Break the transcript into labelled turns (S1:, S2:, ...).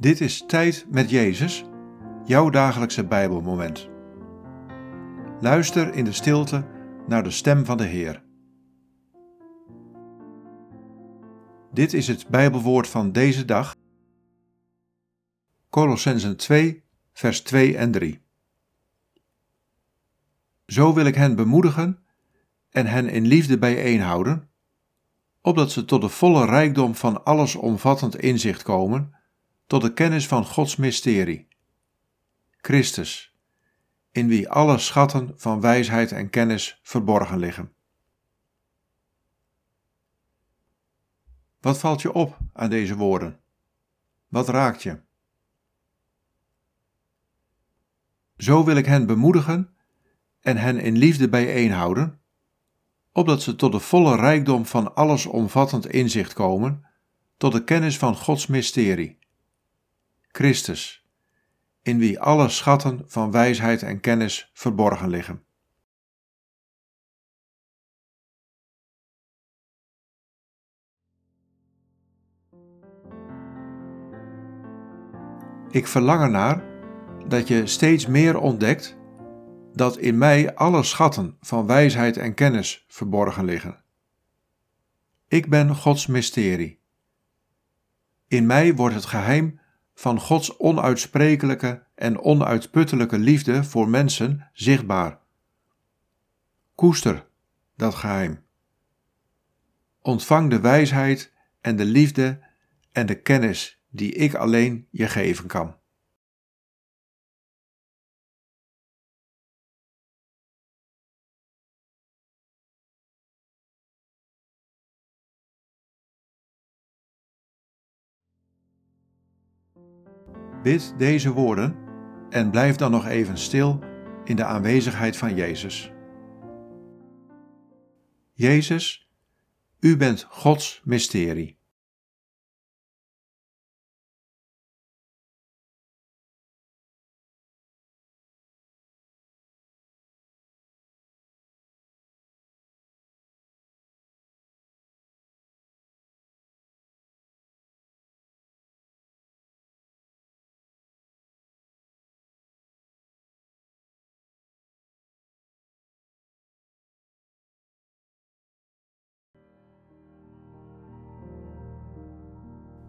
S1: Dit is Tijd met Jezus, jouw dagelijkse Bijbelmoment. Luister in de stilte naar de stem van de Heer. Dit is het Bijbelwoord van deze dag. Colossensen 2, vers 2 en 3. Zo wil ik hen bemoedigen en hen in liefde bijeenhouden, opdat ze tot de volle rijkdom van allesomvattend inzicht komen tot de kennis van Gods mysterie. Christus, in wie alle schatten van wijsheid en kennis verborgen liggen. Wat valt je op aan deze woorden? Wat raakt je? Zo wil ik hen bemoedigen en hen in liefde bijeenhouden, opdat ze tot de volle rijkdom van allesomvattend inzicht komen, tot de kennis van Gods mysterie Christus, in wie alle schatten van wijsheid en kennis verborgen liggen. Ik verlang ernaar dat je steeds meer ontdekt dat in mij alle schatten van wijsheid en kennis verborgen liggen. Ik ben Gods mysterie. In mij wordt het geheim van Gods onuitsprekelijke en onuitputtelijke liefde voor mensen zichtbaar. Koester dat geheim. Ontvang de wijsheid en de liefde en de kennis die ik alleen je geven kan. Bid deze woorden en blijf dan nog even stil in de aanwezigheid van Jezus. Jezus, u bent Gods mysterie.